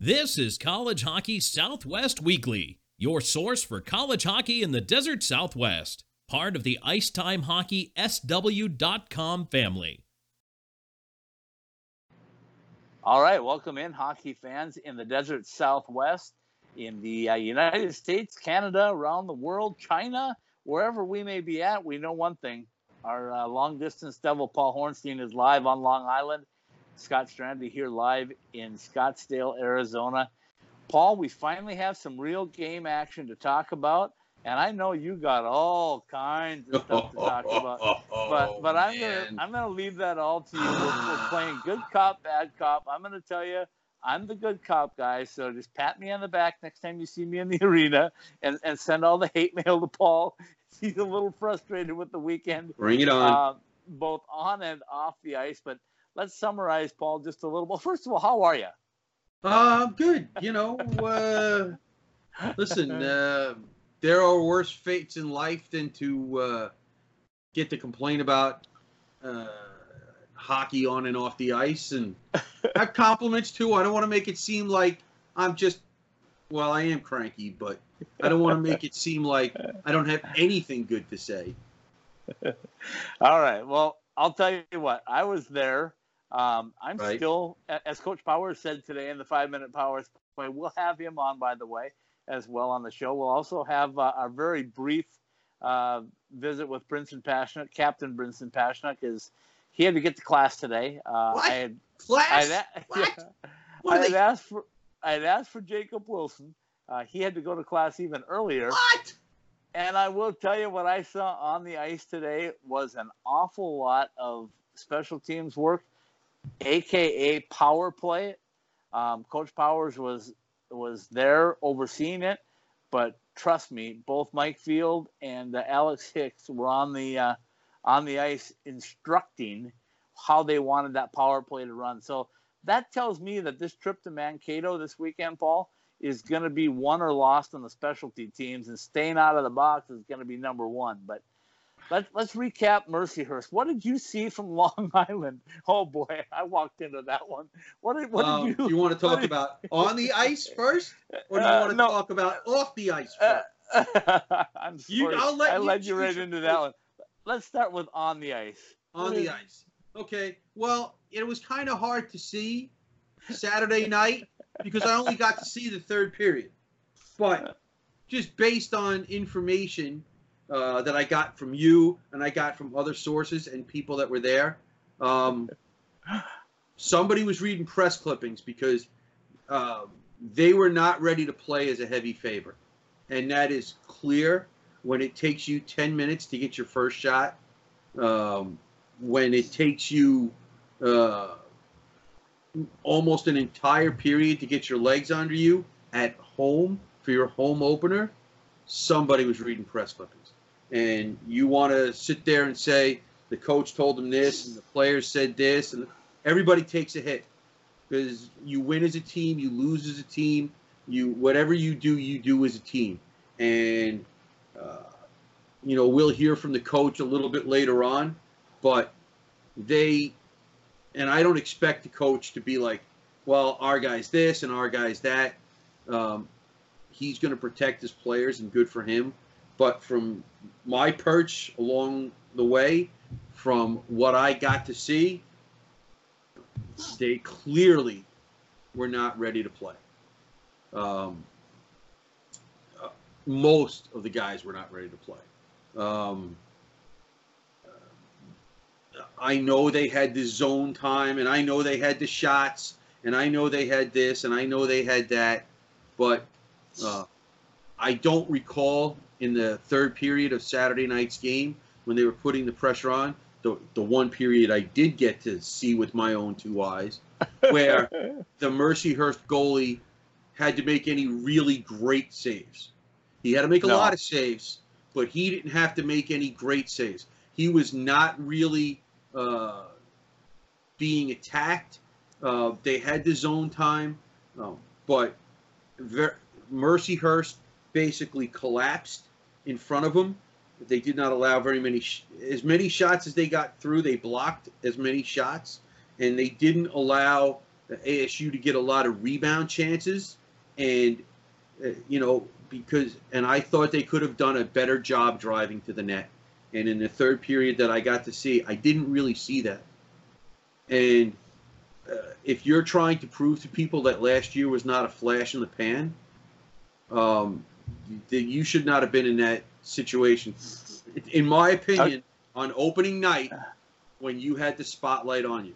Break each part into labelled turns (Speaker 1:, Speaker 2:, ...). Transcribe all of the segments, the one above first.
Speaker 1: This is College Hockey Southwest Weekly, your source for college hockey in the desert Southwest, part of the Icetime Hockey SW.com family.
Speaker 2: All right, welcome in, hockey fans in the desert Southwest, in the uh, United States, Canada, around the world, China, wherever we may be at. We know one thing our uh, long distance devil, Paul Hornstein, is live on Long Island Scott Strandy here live in Scottsdale, Arizona. Paul, we finally have some real game action to talk about. And I know you got all kinds of stuff to talk about, but but I'm gonna I'm gonna leave that all to you. We're, we're playing good cop, bad cop. I'm gonna tell you, I'm the good cop guy. So just pat me on the back next time you see me in the arena, and and send all the hate mail to Paul. He's a little frustrated with the weekend.
Speaker 3: Bring it on. Uh,
Speaker 2: both on and off the ice, but let's summarize, Paul, just a little. Well, first of all, how are you?
Speaker 3: Uh, good. You know, uh, listen, uh, there are worse fates in life than to uh, get to complain about uh, hockey on and off the ice, and have compliments too. I don't want to make it seem like I'm just. Well, I am cranky, but I don't want to make it seem like I don't have anything good to say.
Speaker 2: All right. Well, I'll tell you what. I was there um, I'm right. still, as Coach Powers said today in the five minute Powers play, we'll have him on, by the way, as well on the show. We'll also have uh, a very brief uh, visit with Brinson Pasichnuk. Captain Brinson Pasichnuk is, he had to get to class today.
Speaker 3: Uh, what? I had, class? I what?
Speaker 2: Yeah, what I had asked for, I had asked for Jacob Wilson. Uh, he had to go to class even earlier.
Speaker 3: What?
Speaker 2: And I will tell you what I saw on the ice today was an awful lot of special teams work aka power play. Um, Coach Powers was was there overseeing it, but trust me, both Mike Field and uh, Alex Hicks were on the uh, on the ice instructing how they wanted that power play to run. So that tells me that this trip to Mankato this weekend, Paul, is going to be won or lost on the specialty teams, and staying out of the box is going to be number one. But Let's let's recap Mercyhurst. What did you see from Long Island? Oh boy, I walked into that one. What did, what
Speaker 3: um,
Speaker 2: did you?
Speaker 3: You want to talk did, about on the ice first, or do you uh, want to no, talk about off the ice uh,
Speaker 2: first? Uh, I'm sorry. You, I'll let I you led you right into that one. Let's start with on the ice.
Speaker 3: On the ice. Okay. Well, it was kind of hard to see Saturday night because I only got to see the third period, but just based on information uh, that I got from you and I got from other sources and people that were there. Um, somebody was reading press clippings because uh, they were not ready to play as a heavy favorite. And that is clear when it takes you 10 minutes to get your first shot, um, when it takes you uh, almost an entire period to get your legs under you at home for your home opener, somebody was reading press clippings and you want to sit there and say the coach told them this and the players said this and everybody takes a hit. Because you win as a team you lose as a team you whatever you do you do as a team. And uh, you know we'll hear from the coach a little bit later on but they and i don't expect the coach to be like well our guy's this and our guy's that. Um, he's going to protect his players and good for him but from my perch along the way, from what I got to see, they clearly were not ready to play. Um, uh, most of the guys were not ready to play. Um, I know they had the zone time, and I know they had the shots, and I know they had this, and I know they had that, but uh, I don't recall in the third period of Saturday night's game when they were putting the pressure on. The, the one period I did get to see with my own two eyes, where the Mercyhurst goalie had to make any really great saves. He had to make a no. lot of saves, but he didn't have to make any great saves. He was not really uh, being attacked. Uh, they had the zone time, um, but ver- Mercyhurst basically collapsed in front of them. They did not allow very many, as many shots as they got through. They blocked as many shots, and they didn't allow ASU to get a lot of rebound chances, and uh, you know because and I thought they could have done a better job driving to the net. And in the third period that I got to see, I didn't really see that. And uh, if you're trying to prove to people that last year was not a flash in the pan, um, you should not have been in that situation. In my opinion, on opening night, when you had the spotlight on you.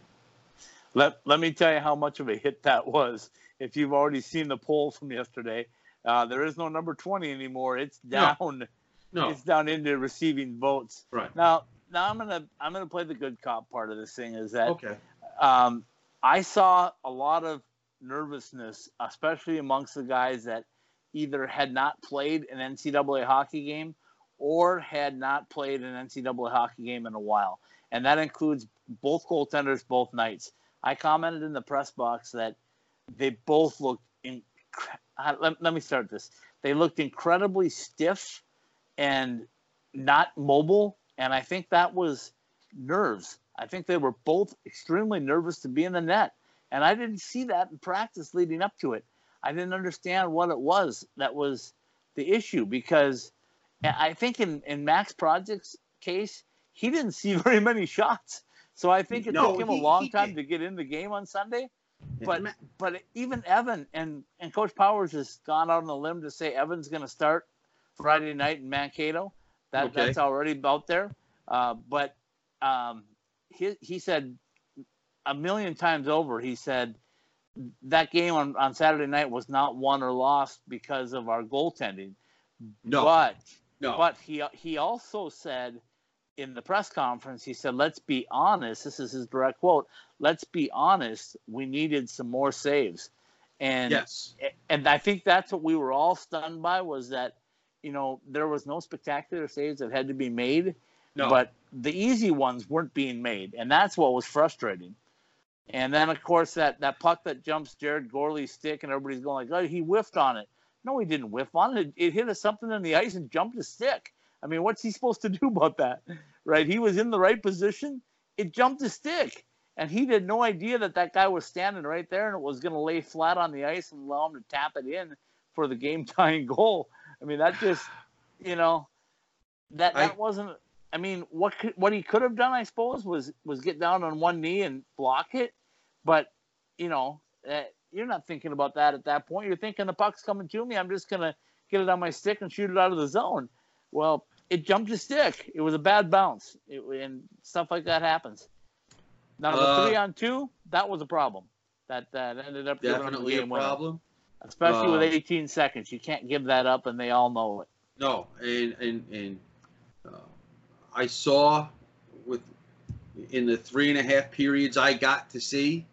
Speaker 2: Let, let me tell you how much of a hit that was. If you've already seen the poll from yesterday, uh, there is no number 20 anymore. It's down. No. no. It's down into receiving votes.
Speaker 3: Right.
Speaker 2: Now, now I'm gonna I'm gonna play the good cop part of this thing. Is that
Speaker 3: okay?
Speaker 2: Um, I saw a lot of nervousness, especially amongst the guys that either had not played an NCAA hockey game or had not played an NCAA hockey game in a while, and that includes both goaltenders both nights. I commented in the press box that they both looked in. Let, let me start this. They looked incredibly stiff and not mobile, and I think that was nerves. I think they were both extremely nervous to be in the net, and I didn't see that in practice leading up to it. I didn't understand what it was that was the issue because I think in, in Max Project's case, he didn't see very many shots. So I think it no, took him he, a long time did. to get in the game on Sunday. But but even Evan and, and Coach Powers has gone out on a limb to say Evan's going to start Friday night in Mankato. That okay. that's already out there. Uh, but um, he he said a million times over. He said that game on, on Saturday night was not won or lost because of our goaltending.
Speaker 3: No,
Speaker 2: but
Speaker 3: no.
Speaker 2: But he he also said in the press conference, he said, "Let's be honest." This is his direct quote. "Let's be honest. We needed some more saves." And
Speaker 3: yes,
Speaker 2: and I think that's what we were all stunned by was that, you know, there was no spectacular saves that had to be made,
Speaker 3: no.
Speaker 2: but the easy ones weren't being made, and that's what was frustrating. And then, of course, that, that puck that jumps Jarrod Gourley's stick, and everybody's going like, "Oh, he whiffed on it." No, he didn't whiff on it. It hit us something in the ice and jumped his stick. I mean, what's he supposed to do about that? Right? He was in the right position. It jumped his stick. And he had no idea that that guy was standing right there and it was going to lay flat on the ice and allow him to tap it in for the game tying goal. I mean, that just, you know, that that I, wasn't. I mean, what could, what he could have done, I suppose, was was get down on one knee and block it. But you know, uh, you're not thinking about that at that point. You're thinking the puck's coming to me. I'm just gonna get it on my stick and shoot it out of the zone. Well, it jumped the stick. It was a bad bounce, it, and stuff like that happens. Now the uh, three on two, that was a problem. That that ended up
Speaker 3: definitely a problem,
Speaker 2: winner. especially uh, with 18 seconds. You can't give that up, and they all know it.
Speaker 3: No, and and and I saw with in the three and a half periods I got to see,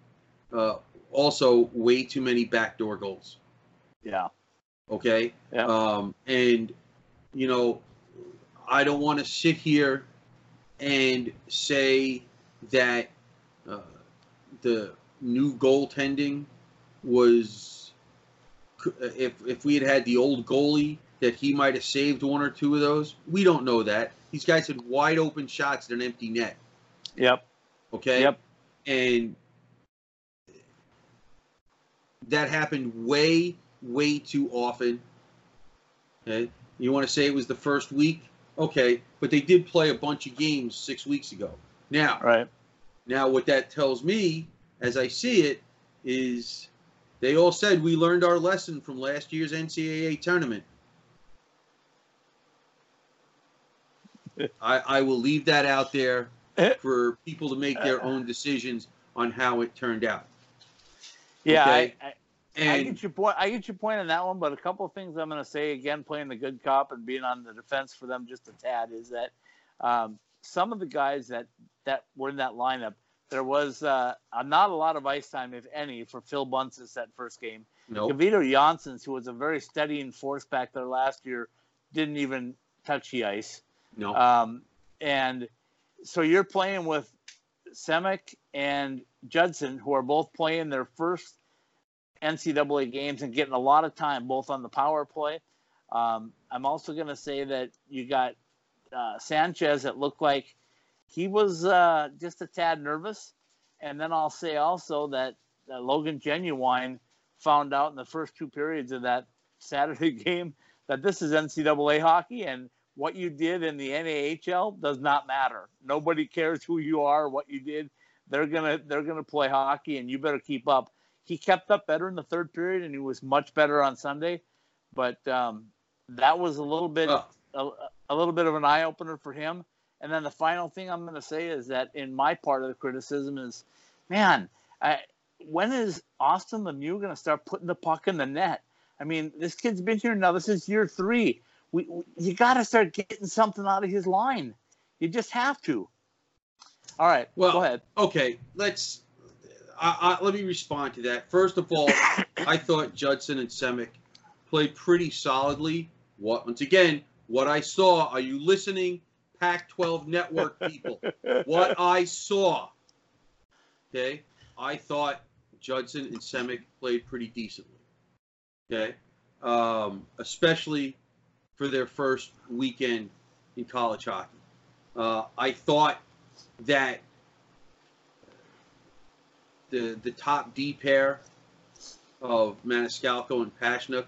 Speaker 3: uh, also way too many backdoor goals.
Speaker 2: Yeah.
Speaker 3: Okay.
Speaker 2: Yeah.
Speaker 3: Um, and you know, I don't want to sit here and say that uh, the new goaltending was if if we had had the old goalie that he might have saved one or two of those. We don't know that. These guys had wide open shots at an empty net.
Speaker 2: Yep.
Speaker 3: Okay.
Speaker 2: Yep.
Speaker 3: And that happened way, way too often. Okay. You want to say it was the first week? Okay, but they did play a bunch of games six weeks ago. Now,
Speaker 2: right.
Speaker 3: Now, what that tells me, as I see it, is they all said we learned our lesson from last year's NCAA tournament. I, I will leave that out there for people to make their own decisions on how it turned out.
Speaker 2: Yeah, okay? I, I, and, I get your point. I get your point on that one, but a couple of things I'm going to say again, playing the good cop and being on the defense for them just a tad is that um, some of the guys that that were in that lineup, there was uh, not a lot of ice time, if any, for Phil Bunces that first game.
Speaker 3: No.
Speaker 2: Gavito Janssens, who was a very steady enforce back there last year, didn't even touch the ice.
Speaker 3: No.
Speaker 2: Um, and so you're playing with Simek and Judson, who are both playing their first NCAA games and getting a lot of time, both on the power play. Um, I'm also going to say that you got uh, Sanchez that looked like he was uh, just a tad nervous. And then I'll say also that uh, Logan Genuine found out in the first two periods of that Saturday game that this is NCAA hockey and what you did in the NAHL does not matter. Nobody cares who you are, what you did. They're gonna they're gonna play hockey, and you better keep up. He kept up better in the third period, and he was much better on Sunday. But um, that was a little bit
Speaker 3: Oh.
Speaker 2: a, a little bit of an eye opener for him. And then the final thing I'm going to say is that in my part of the criticism is, man, I, when is Austin Lemieux going to start putting the puck in the net? I mean, this kid's been here now. This is year three. We, we you got to start getting something out of his line. You just have to. All right,
Speaker 3: Well,
Speaker 2: go ahead.
Speaker 3: Okay, let's. I, I, let me respond to that. First of all, I thought Judson and Semick played pretty solidly. What once again, what I saw. Are you listening, Pac-12 Network people? what I saw. Okay, I thought Judson and Semick played pretty decently. Okay, um, especially for their first weekend in college hockey. Uh, I thought that the the top D pair of Maniscalco and Pasichnuk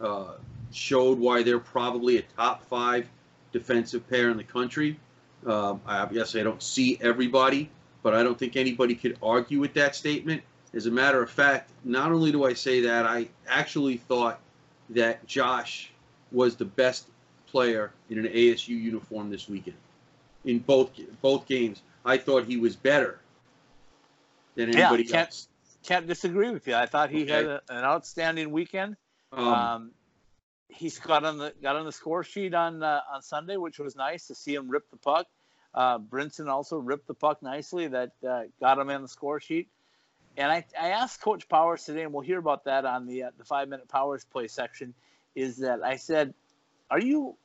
Speaker 3: uh, showed why they're probably a top five defensive pair in the country. Um, I obviously I don't see everybody, but I don't think anybody could argue with that statement. As a matter of fact, not only do I say that, I actually thought that Josh was the best player in an ASU uniform this weekend in both both games. I thought he was better than
Speaker 2: Yeah,
Speaker 3: anybody
Speaker 2: can't-
Speaker 3: else.
Speaker 2: Can't disagree with you. I thought he had a, an outstanding weekend.
Speaker 3: Um,
Speaker 2: Um, he's got on the got on the score sheet on uh, on Sunday, which was nice to see him rip the puck. Uh, Brinson also ripped the puck nicely. That uh, got him on the score sheet. And I, I asked Coach Powers today, and we'll hear about that on the uh, the five minute Powers play section. Is that I said, are you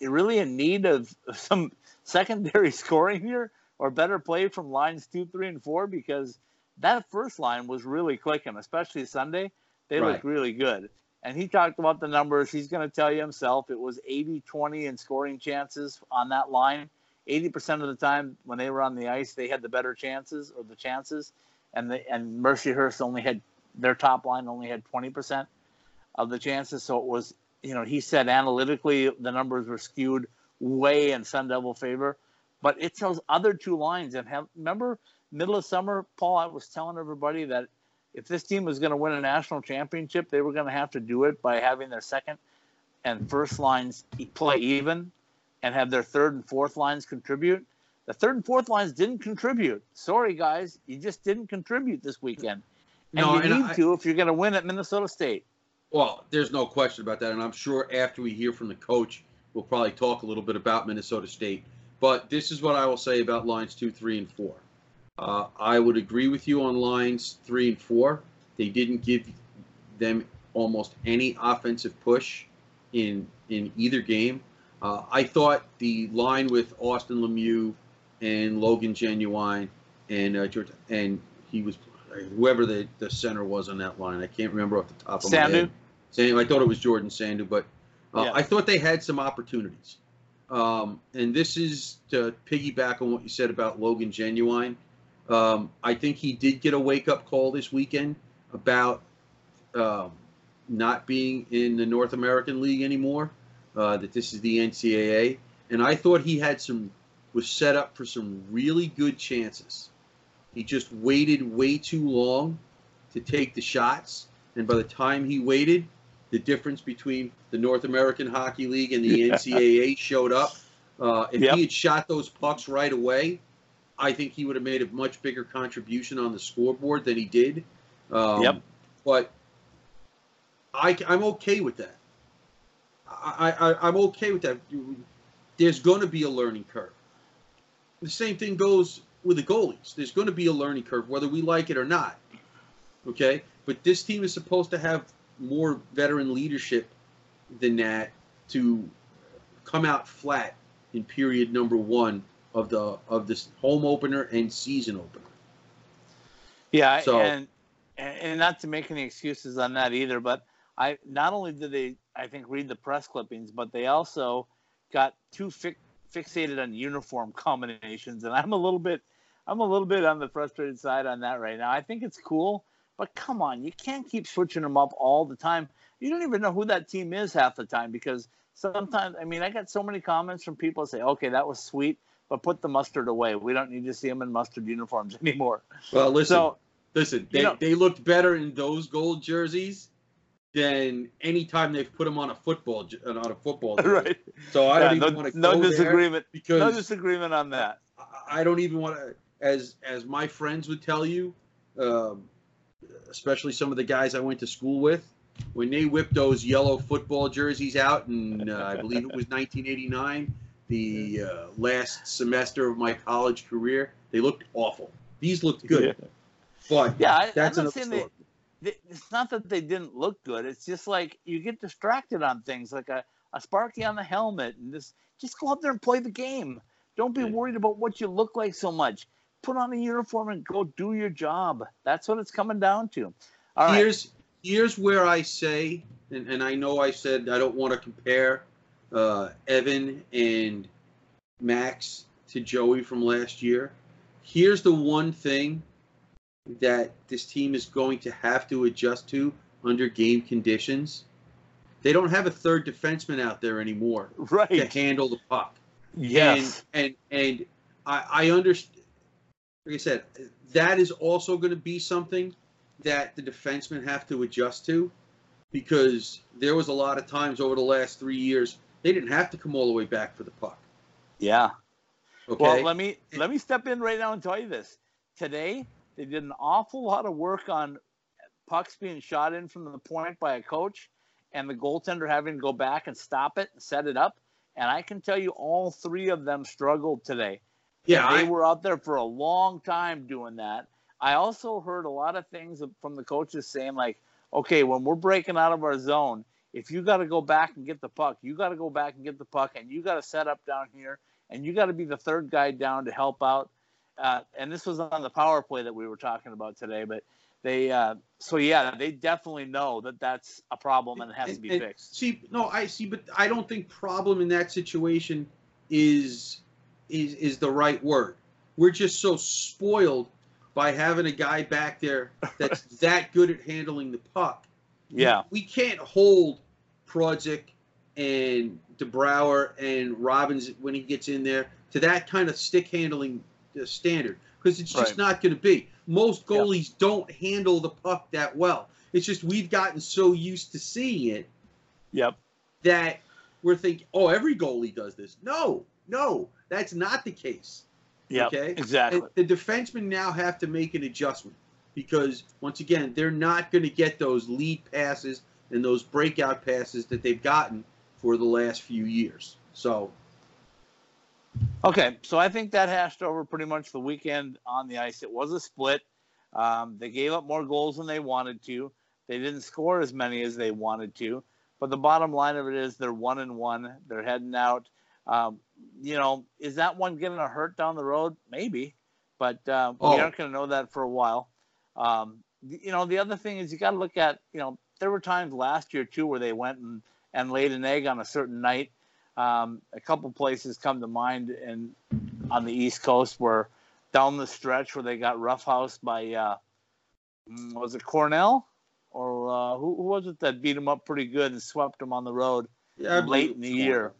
Speaker 2: really in need of some secondary scoring here or better play from lines two, three, and four? Because that first line was really clicking, especially Sunday. They
Speaker 3: Right.
Speaker 2: looked really good. And he talked about the numbers. He's going to tell you himself it was 80 20 in scoring chances on that line. 80% of the time when they were on the ice, they had the better chances or the chances. And the, and Mercyhurst only had their top line only had 20% of the chances. So it was, you know, he said analytically the numbers were skewed way in Sun Devil favor. But it's those other two lines. And have, remember, middle of summer, Paul, I was telling everybody that if this team was going to win a national championship, they were going to have to do it by having their second and first lines play even and have their third and fourth lines contribute. The third and fourth lines didn't contribute. Sorry, guys, you just didn't contribute this weekend. And
Speaker 3: No,
Speaker 2: you
Speaker 3: and
Speaker 2: need
Speaker 3: I-
Speaker 2: to if you're going to win at Minnesota State.
Speaker 3: Well, there's no question about that, and I'm sure after we hear from the coach, we'll probably talk a little bit about Minnesota State. But this is what I will say about lines two, three, and four. Uh, I would agree with you on lines three and four. They didn't give them almost any offensive push in in either game. Uh, I thought the line with Austin Lemieux and Logan Genuine and uh, George and he was whoever the, the center was on that line. I can't remember off the top of my head. Sandhu. I thought it was Jordan Sandhu, but uh,
Speaker 2: Yeah.
Speaker 3: I thought they had some opportunities. Um, and this is to piggyback on what you said about Logan Genuine. Um, I think he did get a wake up call this weekend about um, not being in the North American League anymore. Uh, that this is the NCAA, and I thought he had some was set up for some really good chances. He just waited way too long to take the shots, and by the time he waited, the difference between the North American Hockey League and the NCAA showed up. Uh, if
Speaker 2: Yep.
Speaker 3: he had shot those pucks right away, I think he would have made a much bigger contribution on the scoreboard than he did. Um,
Speaker 2: Yep.
Speaker 3: But I, I'm okay with that. I, I, I'm okay with that. There's going to be a learning curve. The same thing goes with the goalies. There's going to be a learning curve, whether we like it or not. Okay? But this team is supposed to have more veteran leadership than that to come out flat in period number one of the of this home opener and season opener.
Speaker 2: Yeah,
Speaker 3: So-
Speaker 2: and and not to make any excuses on that either, but I not only did they I think read the press clippings, but they also got too fi- fixated on uniform combinations, and I'm a little bit I'm a little bit on the frustrated side on that right now. I think it's cool, But come on, you can't keep switching them up all the time. You don't even know who that team is half the time because sometimes, I mean, I got so many comments from people say, okay, that was sweet, but put the mustard away. We don't need to see them in mustard uniforms anymore.
Speaker 3: Well, listen,
Speaker 2: So,
Speaker 3: listen. They,
Speaker 2: you know-
Speaker 3: they looked better in those gold jerseys than any time they've put them on a football on a football. Jersey.
Speaker 2: right.
Speaker 3: So I
Speaker 2: Yeah,
Speaker 3: don't
Speaker 2: no,
Speaker 3: even want to
Speaker 2: no disagreement.
Speaker 3: because
Speaker 2: No disagreement on that.
Speaker 3: I- I don't even want to, as as my friends would tell you, um, especially some of the guys I went to school with, when they whipped those yellow football jerseys out, and uh, I believe it was 1989, the uh, last semester of my college career, they looked awful. These looked good, but
Speaker 2: Yeah, I,
Speaker 3: That's
Speaker 2: I'm
Speaker 3: another
Speaker 2: not saying they,
Speaker 3: story.
Speaker 2: they, it's not that they didn't look good. It's just like you get distracted on things like a, a Sparky on the helmet and just just go out there and play the game. Don't be
Speaker 3: Yeah.
Speaker 2: worried about what you look like so much. Put on a uniform and go do your job. That's what it's coming down to. All right.
Speaker 3: here's here's where I say, and, and I know I said I don't want to compare uh, Evan and Max to Joey from last year. Here's the one thing that this team is going to have to adjust to under game conditions. They don't have a third defenseman out there anymore
Speaker 2: right.
Speaker 3: to handle the puck.
Speaker 2: Yes.
Speaker 3: And and, and I, I understand. Like I said, that is also going to be something that the defensemen have to adjust to, because there was a lot of times over the last three years they didn't have to come all the way back for the puck.
Speaker 2: yeah.
Speaker 3: Okay.
Speaker 2: Well, let me let me step in right now and tell you this. Today, they did an awful lot of work on pucks being shot in from the point by a coach, and the goaltender having to go back and stop it and set it up. And I can tell you, all three of them struggled today.
Speaker 3: Yeah,
Speaker 2: they
Speaker 3: I,
Speaker 2: were out there for a long time doing that. I also heard a lot of things from the coaches saying like, okay, when we're breaking out of our zone, if you got to go back and get the puck, you got to go back and get the puck, and you got to set up down here, and you got to be the third guy down to help out. Uh, and this was on the power play that we were talking about today, but they, uh, so yeah, they definitely know that that's a problem and it has to be
Speaker 3: and-
Speaker 2: fixed.
Speaker 3: See, no, I see, but I don't think problem in that situation is is is the right word. We're just so spoiled by having a guy back there that's that good at handling the puck.
Speaker 2: Yeah,
Speaker 3: we can't hold Prodzic and DeBrouwer and Robbins when he gets in there to that kind of stick handling uh, standard because it's just
Speaker 2: Right.
Speaker 3: not going to be. Most
Speaker 2: Yeah.
Speaker 3: goalies don't handle the puck that well. It's just we've gotten so used to seeing it
Speaker 2: yep,
Speaker 3: that we're thinking, oh, every goalie does this. No, no, that's not the case.
Speaker 2: yep,
Speaker 3: Okay.
Speaker 2: exactly.
Speaker 3: And the defensemen now have to make an adjustment because once again, they're not going to get those lead passes and those breakout passes that they've gotten for the last few years. So
Speaker 2: Okay, so I think that hashed over pretty much the weekend on the ice. It was a split. Um, they gave up more goals than they wanted to. They didn't score as many as they wanted to. But the bottom line of it is they're one and one. They're heading out. Um, you know, is that one getting a hurt down the road? Maybe, but uh, we
Speaker 3: Oh.
Speaker 2: aren't going to know that for a while. Um, you know, the other thing is you got to look at. You know, there were times last year too where they went and, and laid an egg on a certain night. Um, a couple places come to mind and on the East Coast where down the stretch where they got roughhoused by uh, mm, was it Cornell or uh, who, who was it that beat them up pretty good and swept them on the road
Speaker 3: yeah,
Speaker 2: late in the year.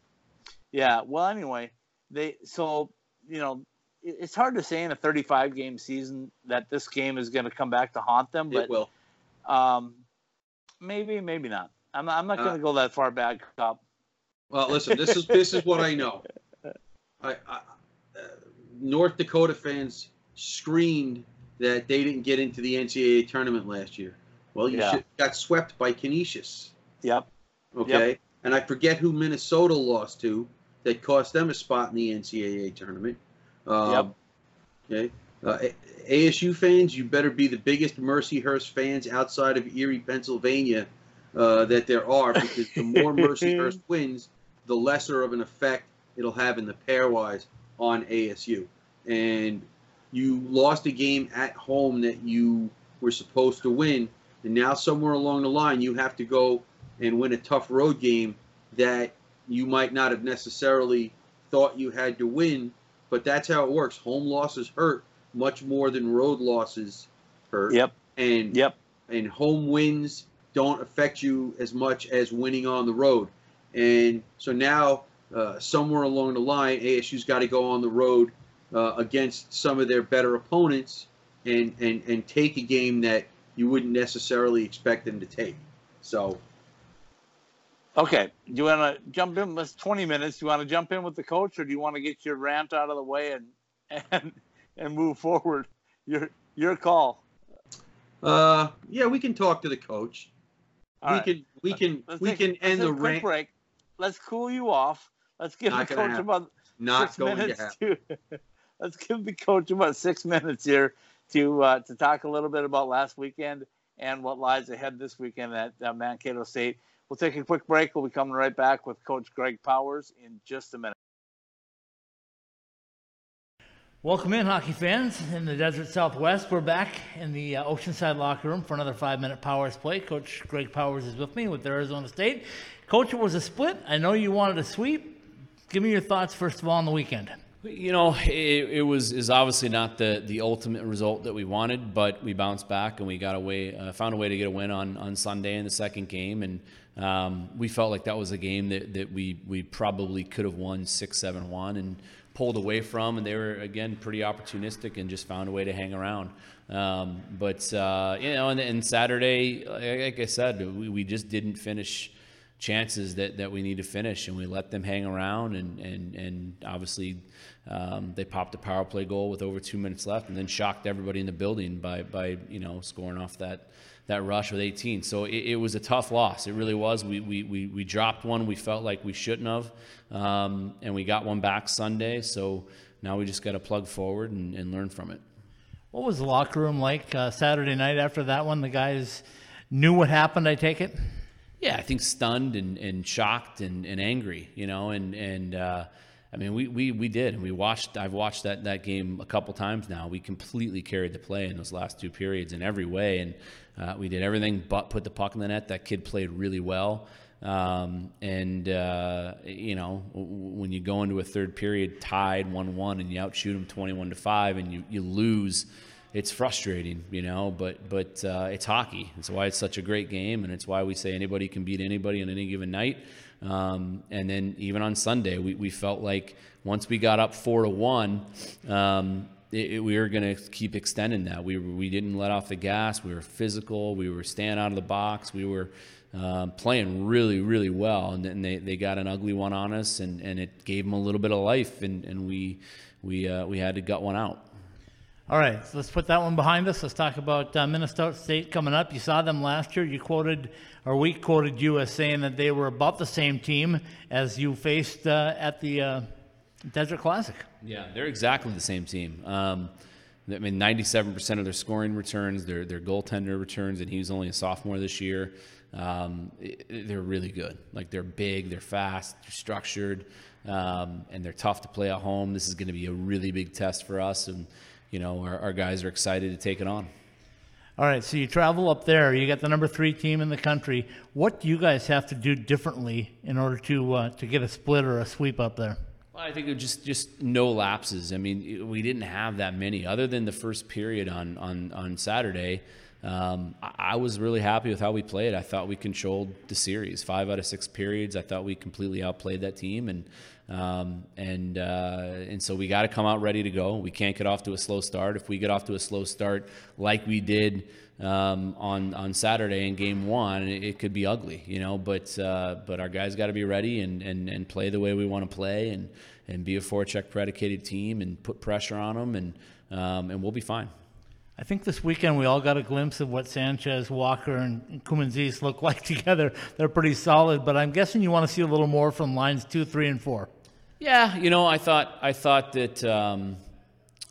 Speaker 2: Yeah. Well, anyway, they so you know it- it's hard to say in a 35 game season that this game is going to come back to haunt them,
Speaker 3: It
Speaker 2: but
Speaker 3: will.
Speaker 2: um, maybe maybe not. I'm not, I'm not going
Speaker 3: Uh,
Speaker 2: to go that far back up.
Speaker 3: Well, listen, this is this is what I know. I, I, uh, North Dakota fans screamed that they didn't get into the NCAA tournament last year. Well, you
Speaker 2: Yeah.
Speaker 3: should, got swept by Canisius.
Speaker 2: Yep.
Speaker 3: Okay. And I forget who Minnesota lost to that cost them a spot in the NCAA tournament. Um, Okay. Uh, ASU fans, you better be the biggest Mercyhurst fans outside of Erie, Pennsylvania, uh, that there are, because the more Mercyhurst wins, the lesser of an effect it'll have in the pairwise on ASU. And you lost a game at home that you were supposed to win, and now somewhere along the line you have to go and win a tough road game that you might not have necessarily thought you had to win, but that's how it works. Home losses hurt much more than road losses hurt.
Speaker 2: Yep.
Speaker 3: And
Speaker 2: Yep.
Speaker 3: and home wins don't affect you as much as winning on the road. And so now, uh, somewhere along the line, ASU's got to go on the road uh, against some of their better opponents and, and, and take a game that you wouldn't necessarily expect them to take. So,
Speaker 2: Okay, do you want to jump in? It's 20 minutes. Do you want to jump in with the coach, or do you want to get your rant out of the way and and and move forward? Your your call.
Speaker 3: uh, yeah, we can talk to the coach.
Speaker 2: All
Speaker 3: we
Speaker 2: right.
Speaker 3: can we can
Speaker 2: Let's
Speaker 3: we
Speaker 2: take-
Speaker 3: can end the rant.
Speaker 2: break. Let's cool you off. Let's give
Speaker 3: Not
Speaker 2: the coach
Speaker 3: happen.
Speaker 2: about
Speaker 3: Not
Speaker 2: six
Speaker 3: going to
Speaker 2: minutes
Speaker 3: happen.
Speaker 2: to. let's give the coach about six minutes here to uh, to talk a little bit about last weekend and what lies ahead this weekend at uh, Mankato State. We'll take a quick break. We'll be coming right back with Coach Greg Powers in just a minute.
Speaker 4: Welcome in, hockey fans in the Desert Southwest. We're back in the uh, Oceanside locker room for another five-minute Powers play. Coach Greg Powers is with me with Arizona State. Coach, it was a split. I know you wanted a sweep. Give me your thoughts first of all on the weekend.
Speaker 5: You know, it, it was is obviously not the the ultimate result that we wanted, but we bounced back and we got a way, uh, found a way to get a win on on Sunday in the second game, and um, we felt like that was a game that, that we we probably could have won six seven one and pulled away from, and they were again pretty opportunistic and just found a way to hang around. Um, but uh, you know, and, and Saturday, like I said, we, we just didn't finish chances that, that we need to finish, and we let them hang around, and and and obviously um, they popped a power play goal with over two minutes left, and then shocked everybody in the building by by you know scoring off that that rush with 18. So it, it was a tough loss. It really was. We we we, we dropped one we felt like we shouldn't have, um, and we got one back Sunday. So now we just got to plug forward and, and learn from it.
Speaker 4: What was the locker room like uh, Saturday night after that one? The guys knew what happened. I take it.
Speaker 5: Yeah, I think stunned and, and shocked and, and angry, you know, and and uh, I mean we, we we did and we watched. I've watched that that game a couple times now. We completely carried the play in those last two periods in every way, and uh, we did everything but put the puck in the net. That kid played really well. Um, and uh, you know when you go into a third period tied one one and you outshoot them twenty one to five and you, you lose, it's frustrating, you know. But but uh, it's hockey. It's why it's such a great game, and it's why we say anybody can beat anybody on any given night. Um, and then even on Sunday, we, we felt like once we got up four to one, um, it, it- we were going to keep extending that. We, we didn't let off the gas. We were physical. We were staying out of the box. We were um, playing really, really well. And then they, they got an ugly one on us, and, and it gave them a little bit of life, and, and we, we, uh, we had to gut one out.
Speaker 4: All right, so let's put that one behind us. Let's talk about uh, Minnesota State coming up. You saw them last year. You quoted, or we quoted you as saying that they were about the same team as you faced uh, at the uh, Desert Classic.
Speaker 5: Yeah, they're exactly the same team. Um, I mean, 97% of their scoring returns, their their goaltender returns, and he was only a sophomore this year. Um, i- they're really good. Like they're big, they're fast, they're structured, um, and they're tough to play at home. This is going to be a really big test for us, and you know our, our guys are excited to take it on.
Speaker 4: All right, so you travel up there. You got the number three team in the country. What do you guys have to do differently in order to uh, to get a split or a sweep up there?
Speaker 5: Well, I think it was just just no lapses. I mean, we didn't have that many, other than the first period on on on Saturday. Um, I, I was really happy with how we played. I thought we controlled the series, five out of six periods. I thought we completely outplayed that team, and um, and uh, and so we got to come out ready to go. We can't get off to a slow start. If we get off to a slow start like we did um, on on Saturday in Game One, it, it could be ugly, you know. But uh, but our guys got to be ready and, and and play the way we want to play and and be a forecheck predicated team and put pressure on them and um, and we'll be fine.
Speaker 4: I think this weekend we all got a glimpse of what Sanchez, Walker, and Koumontzis look like together. They're pretty solid, but I'm guessing you want to see a little more from lines two, three, and four.
Speaker 5: Yeah, you know, I thought I thought that um,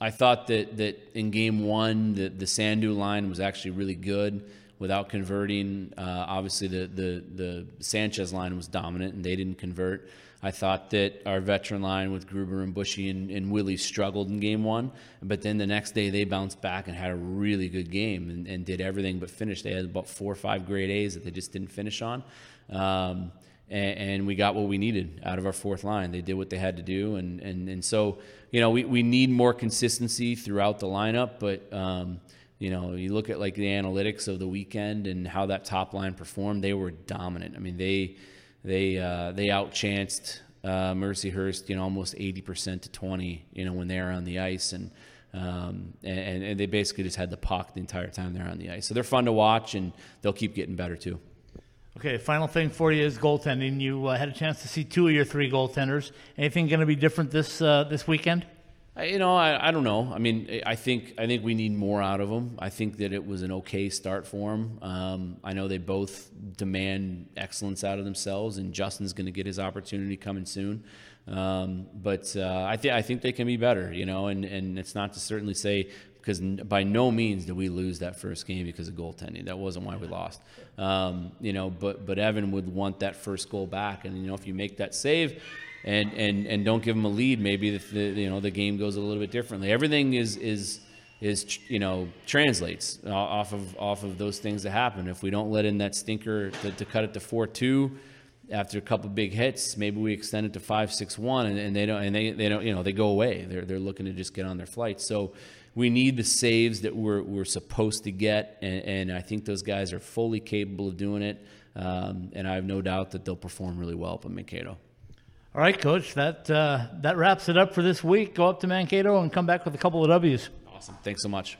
Speaker 5: I thought that that in game one the the Sandhu line was actually really good without converting. Uh, obviously, the the the Sanchez line was dominant and they didn't convert. I thought that our veteran line with Gruber and Bushy and, and Willie struggled in game one, but then the next day they bounced back and had a really good game and, and did everything but finish. They had about four or five grade A's that they just didn't finish on. Um, and, and we got what we needed out of our fourth line. They did what they had to do, and and, and so you know we, we need more consistency throughout the lineup. But um, you know, you look at like the analytics of the weekend and how that top line performed. They were dominant. I mean, they they uh, they outchanced uh, Mercyhurst, you know, almost 80% to 20, you know, when they were on the ice. And, um, and, and they basically just had the puck the entire time they're on the ice. So they're fun to watch and they'll keep getting better too.
Speaker 4: Okay, final thing for you is goaltending. You uh, had a chance to see two of your three goaltenders. Anything going to be different this uh, this weekend?
Speaker 5: I, you know, I, I don't know. I mean, I think I think we need more out of them. I think that it was an okay start for them. Um, I know they both demand excellence out of themselves, and Justin's going to get his opportunity coming soon. Um, but uh, I think I think they can be better. You know, and and it's not to certainly say because by no means did we lose that first game because of goaltending. That wasn't why we lost. Um, you know, but but Evan would want that first goal back, and you know if you make that save and and and don't give them a lead, maybe the, the, you know the game goes a little bit differently. Everything is is is you know translates off of off of those things that happen. If we don't let in that stinker to, to cut it to four two after a couple big hits, maybe we extend it to five six one, and, and they don't and they, they don't you know they go away. They're they're looking to just get on their flight. So we need the saves that we're we're supposed to get, and, and I think those guys are fully capable of doing it. Um, and I have no doubt that they'll perform really well up in Mankato.
Speaker 4: All right, Coach. That uh, that wraps it up for this week. Go up to Mankato and come back with a couple of W's.
Speaker 5: Awesome. Thanks so much.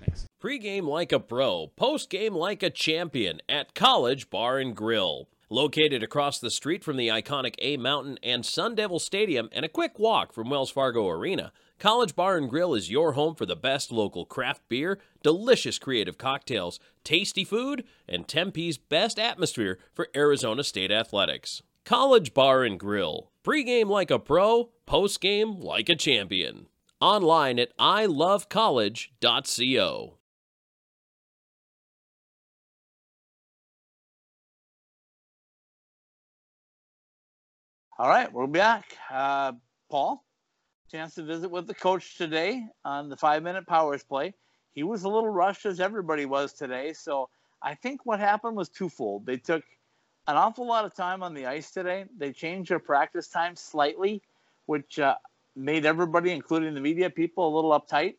Speaker 1: Thanks. Pre-game like a pro, post-game like a champion at College Bar and Grill. Located across the street from the iconic A Mountain and Sun Devil Stadium and a quick walk from Wells Fargo Arena, College Bar and Grill is your home for the best local craft beer, delicious creative cocktails, tasty food, and Tempe's best atmosphere for Arizona State athletics. College Bar and Grill. Pre-game like a pro, post-game like a champion. Online at ilovecollege.co.
Speaker 2: All right, we're back. Uh, Paul, chance to visit with the coach today on the five minute powers play. He was a little rushed as everybody was today. So I think what happened was twofold. They took an awful lot of time on the ice today. They changed their practice time slightly, which uh, made everybody, including the media people, a little uptight.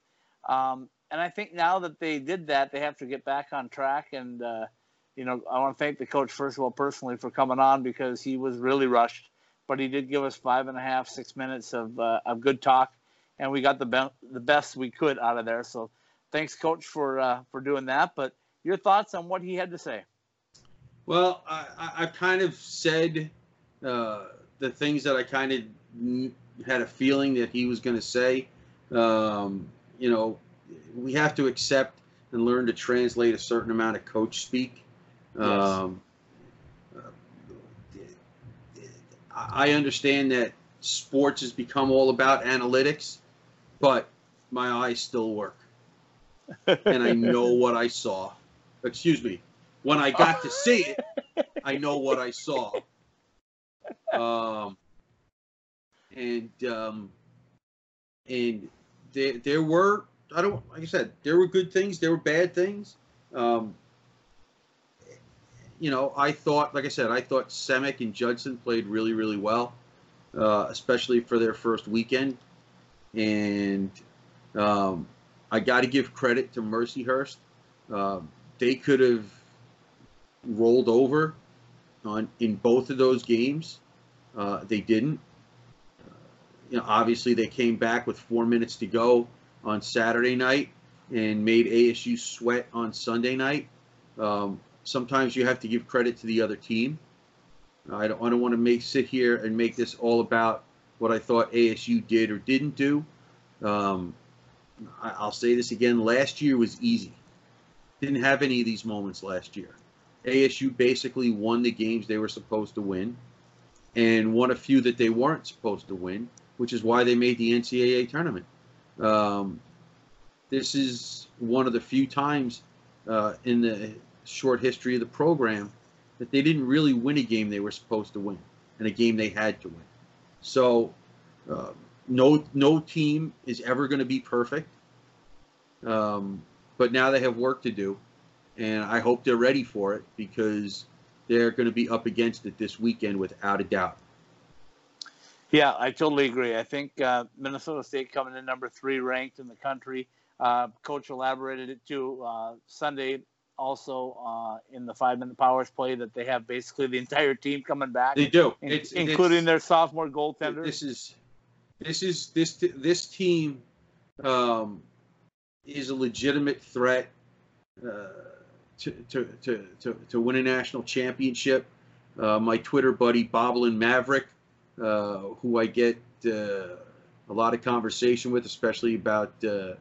Speaker 2: Um, and I think now that they did that, they have to get back on track. And, uh, you know, I want to thank the coach, first of all, personally for coming on because he was really rushed. But he did give us five and a half, six minutes of, uh, of good talk. And we got the, be- the best we could out of there. So thanks, coach, for, uh, for doing that. But your thoughts on what he had to say?
Speaker 3: Well, I, have kind of said uh, the things that I kind of had a feeling that he was going to say. Um, you know, we have to accept and learn to translate a certain amount of coach speak. Yes. Um, I understand that sports has become all about analytics, but my eyes still work. and I know what I saw. Excuse me, when I got to see it, I know what I saw. Um, and um, and there there were I don't like I said there were good things, there were bad things. Um, you know, I thought, like I said, I thought Semick and Judson played really, really well, uh, especially for their first weekend. And um, I got to give credit to Mercyhurst. Uh, they could have rolled over on in both of those games. Uh, they didn't. You know, obviously they came back with four minutes to go on Saturday night and made ASU sweat on Sunday night. Um, sometimes you have to give credit to the other team. I don't, I don't want to make sit here and make this all about what I thought ASU did or didn't do. Um, I, I'll say this again: last year was easy. Didn't have any of these moments last year. ASU basically won the games they were supposed to win and won a few that they weren't supposed to win, which is why they made the NCAA tournament. Um, this is one of the few times uh, in the short history of the program that they didn't really win a game they were supposed to win and a game they had to win. So, uh, no no team is ever going to be perfect. Um, but now they have work to do and I hope they're ready for it because they're going to be up against it this weekend without a doubt.
Speaker 2: Yeah, I totally agree. I think uh, Minnesota State coming in number three ranked in the country. Uh, Coach elaborated it too uh, Sunday also uh, in the five minute powers play that they have basically the entire team coming back,
Speaker 3: They do.
Speaker 2: in-
Speaker 3: It's,
Speaker 2: including
Speaker 3: it's,
Speaker 2: their sophomore goaltender.
Speaker 3: This is this is this this team um, is a legitimate threat uh, to, to, to, to, to win a national championship. Uh, my Twitter buddy Boblin Maverick, uh, who I get uh, a lot of conversation with, especially about uh, uh,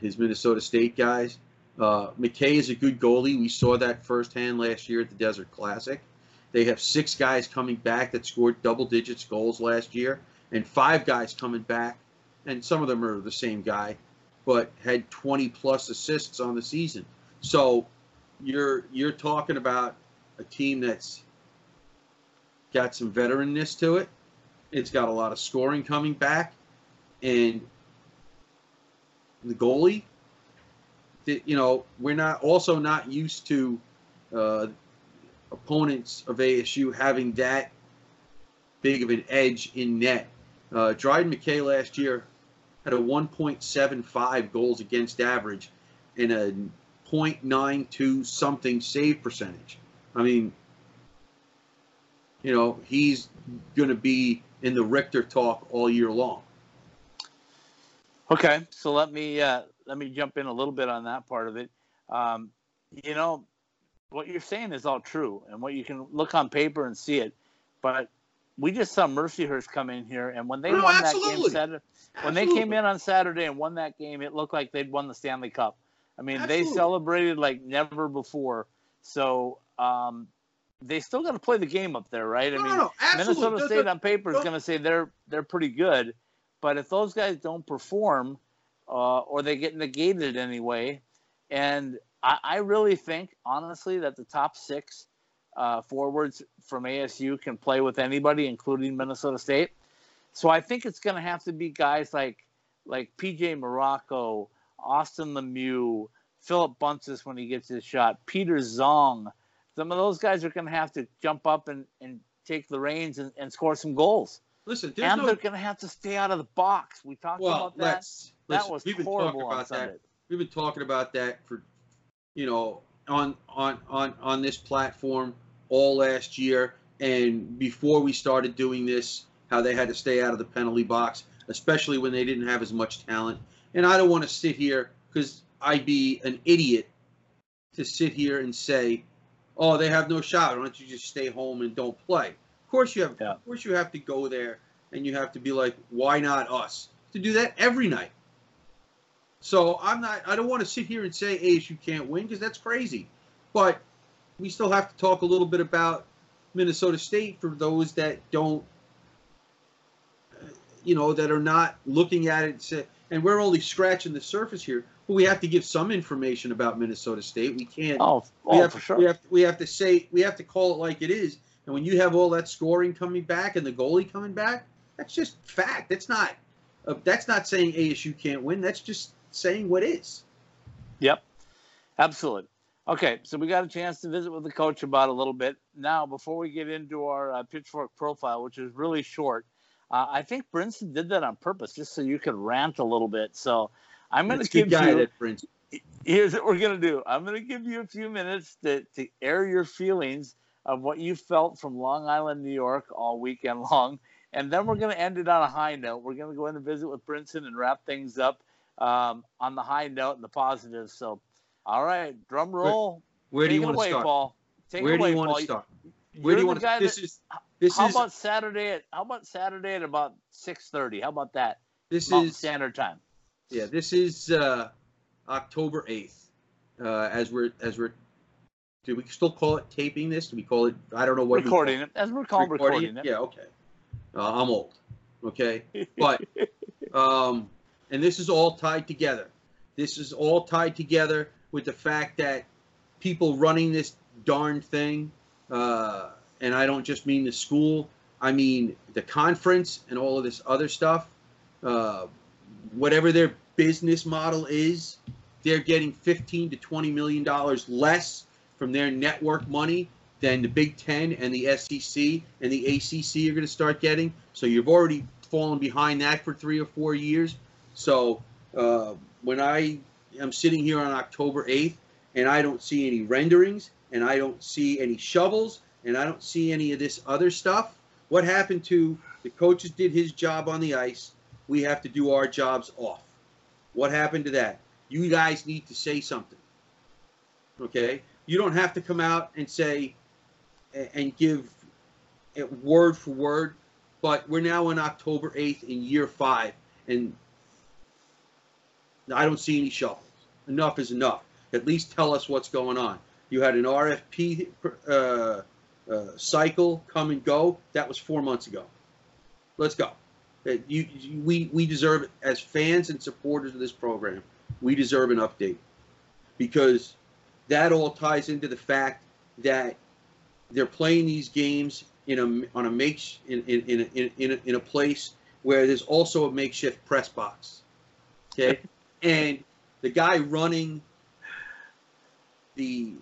Speaker 3: his Minnesota State guys. Uh, McKay is a good goalie. We saw that firsthand last year at the Desert Classic. They have six guys coming back that scored double digits goals last year, and five guys coming back, and some of them are the same guy, but had 20 plus assists on the season. So you're you're talking about a team that's got some veteranness to it. It's got a lot of scoring coming back, and the goalie. You know, we're not also not used to uh, opponents of ASU having that big of an edge in net. Uh, Dryden McKay last year had a 1.75 goals against average and a 0.92 something save percentage. I mean, you know, he's going to be in the Richter talk all year long.
Speaker 2: Okay, so let me uh, let me jump in a little bit on that part of it. Um, you know, what you're saying is all true, and what you can look on paper and see it. But we just saw Mercyhurst come in here, and when they
Speaker 3: No,
Speaker 2: won that game Saturday, when they came in on Saturday and won that game, it looked like they'd won the Stanley Cup. I mean, they celebrated like never before. So um, they still got to play the game up there, right?
Speaker 3: No,
Speaker 2: I mean,
Speaker 3: no, absolutely.
Speaker 2: Minnesota State on paper is going to say they're they're pretty good, but if those guys don't perform, uh, or they get negated anyway, and I, I really think honestly that the top six uh, forwards from ASU can play with anybody, including Minnesota State. So I think it's going to have to be guys like like PJ Morocco, Austin Lemieux, Philip Bunces when he gets his shot, Peter Zong. Some of those guys are going to have to jump up and, and take the reins and, and score some goals.
Speaker 3: Listen,
Speaker 2: And
Speaker 3: no
Speaker 2: they're going to have to stay out of the box. We talked
Speaker 3: well.
Speaker 2: about that. That
Speaker 3: listen,
Speaker 2: was
Speaker 3: we've been
Speaker 2: horrible
Speaker 3: talking about that. We've been talking about that for, you know, on on on on this platform all last year and before we started doing this, how they had to stay out of the penalty box, especially when they didn't have as much talent. And I don't want to sit here because I'd be an idiot to sit here and say, "Oh, they have no shot. Why don't you just stay home and don't play?" Of course you have.
Speaker 2: Yeah.
Speaker 3: Of course you have to go there and you have to be like, "Why not us?" To do that every night. So I'm not. I don't want to sit here and say ASU can't win because that's crazy. But we still have to talk a little bit about Minnesota State for those that don't, you know, that are not looking at it. And, say, and we're only scratching the surface here. But we have to give some information about Minnesota State. We can't.
Speaker 2: Oh,
Speaker 3: we
Speaker 2: oh
Speaker 3: have,
Speaker 2: for sure.
Speaker 3: We have, we have to say we have to call it like it is. And when you have all that scoring coming back and the goalie coming back, that's just fact. That's not. Uh, that's not saying ASU can't win. That's just saying what is.
Speaker 2: Yep, absolutely. Okay, so we got a chance to visit with the coach about a little bit. Now, before we get into our uh, pitchfork profile, which is really short, uh, I think Brinson did that on purpose, just so you could rant a little bit. So I'm going to give
Speaker 3: guy
Speaker 2: you. Here's what we're going to do. I'm going to give you a few minutes to, to air your feelings of what you felt from Long Island, New York, all weekend long, and then we're going to end it on a high note. We're going to go in and visit with Brinson and wrap things up um, on the high note and the positive. So, all right, drum roll.
Speaker 3: Where do
Speaker 2: Take
Speaker 3: you want to
Speaker 2: away,
Speaker 3: start?
Speaker 2: Paul. Take
Speaker 3: Where
Speaker 2: it
Speaker 3: do you want to start?
Speaker 2: You're
Speaker 3: Where do you want to? This
Speaker 2: that-
Speaker 3: is this
Speaker 2: how
Speaker 3: is How
Speaker 2: about Saturday at how about Saturday at about six thirty? How about that?
Speaker 3: this
Speaker 2: Mountain
Speaker 3: is
Speaker 2: Standard Time.
Speaker 3: yeah. This is uh, October eighth. Uh, as we're as we're. Do we still call it taping this? Do we call it? I don't know what
Speaker 2: recording it as we're calling recording, it.
Speaker 3: Yeah, okay. Uh, I'm old. Okay, but um, and this is all tied together. This is all tied together with the fact that people running this darn thing, uh, and I don't just mean the school. I mean the conference and all of this other stuff. Uh, whatever their business model is, they're getting 15 to 20 million dollars less from their network money than the Big Ten and the SEC and the ACC are going to start getting. So you've already fallen behind that for three or four years. So Uh, when I am sitting here on October 8th and I don't see any renderings and I don't see any shovels and I don't see any of this other stuff, what happened to the coaches did his job on the ice? We have to do our jobs off. What happened to that? You guys need to say something. Okay? You don't have to come out and say and give it word for word, but we're now in October 8th in year five, and I don't see any shovels. Enough is enough. At least tell us what's going on. You had an RFP uh, uh, cycle come and go. That was four months ago. Let's go. You, you, we, we deserve, as fans and supporters of this program, we deserve an update because that all ties into the fact that they're playing these games in a on a make in in in in, in, a, in a place where there's also a makeshift press box. Okay, and the guy running the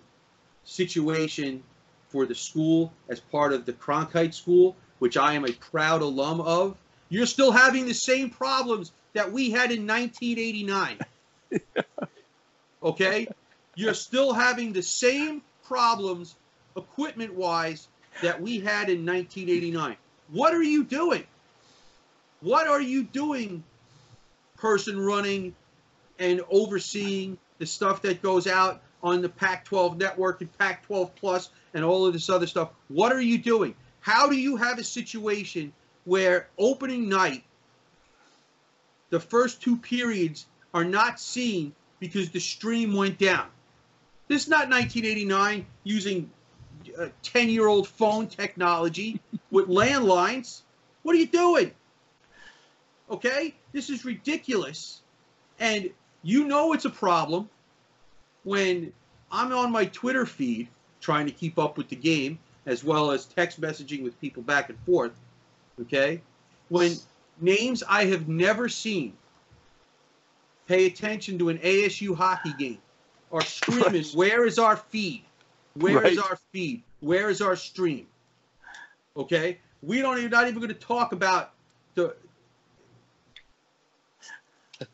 Speaker 3: situation for the school as part of the Cronkite School, which I am a proud alum of, you're still having the same problems that we had in 1989. okay? You're still having the same problems equipment wise that we had in 1989. What are you doing? What are you doing, person running and overseeing the stuff that goes out on the Pac 12 network and Pac 12 Plus and all of this other stuff? What are you doing? How do you have a situation where opening night, the first two periods are not seen because the stream went down? This is not 1989 using uh, 10 year old phone technology with landlines. What are you doing? Okay? This is ridiculous. And you know it's a problem when I'm on my Twitter feed trying to keep up with the game as well as text messaging with people back and forth. Okay? When names I have never seen pay attention to an ASU hockey game are screaming, Where is our feed? Where right. is our feed? Where is our stream? Okay, we don't even not even going to talk about the.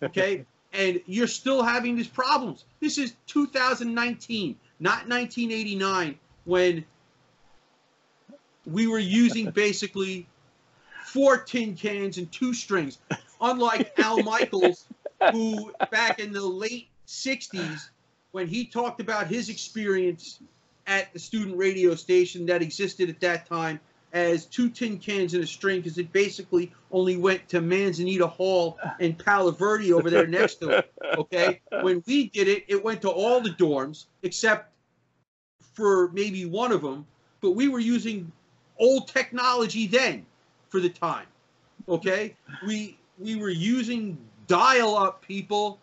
Speaker 3: Okay, and you're still having these problems. This is 2019, not 1989, when we were using basically four tin cans and two strings. Unlike Al Michaels, who back in the late 60s, when he talked about his experience at the student radio station that existed at that time as two tin cans and a string because it basically only went to Manzanita Hall and Palo Verde over there next to it. Okay. When we did it, it went to all the dorms except for maybe one of them, but we were using old technology then for the time. Okay. We, we were using dial up people.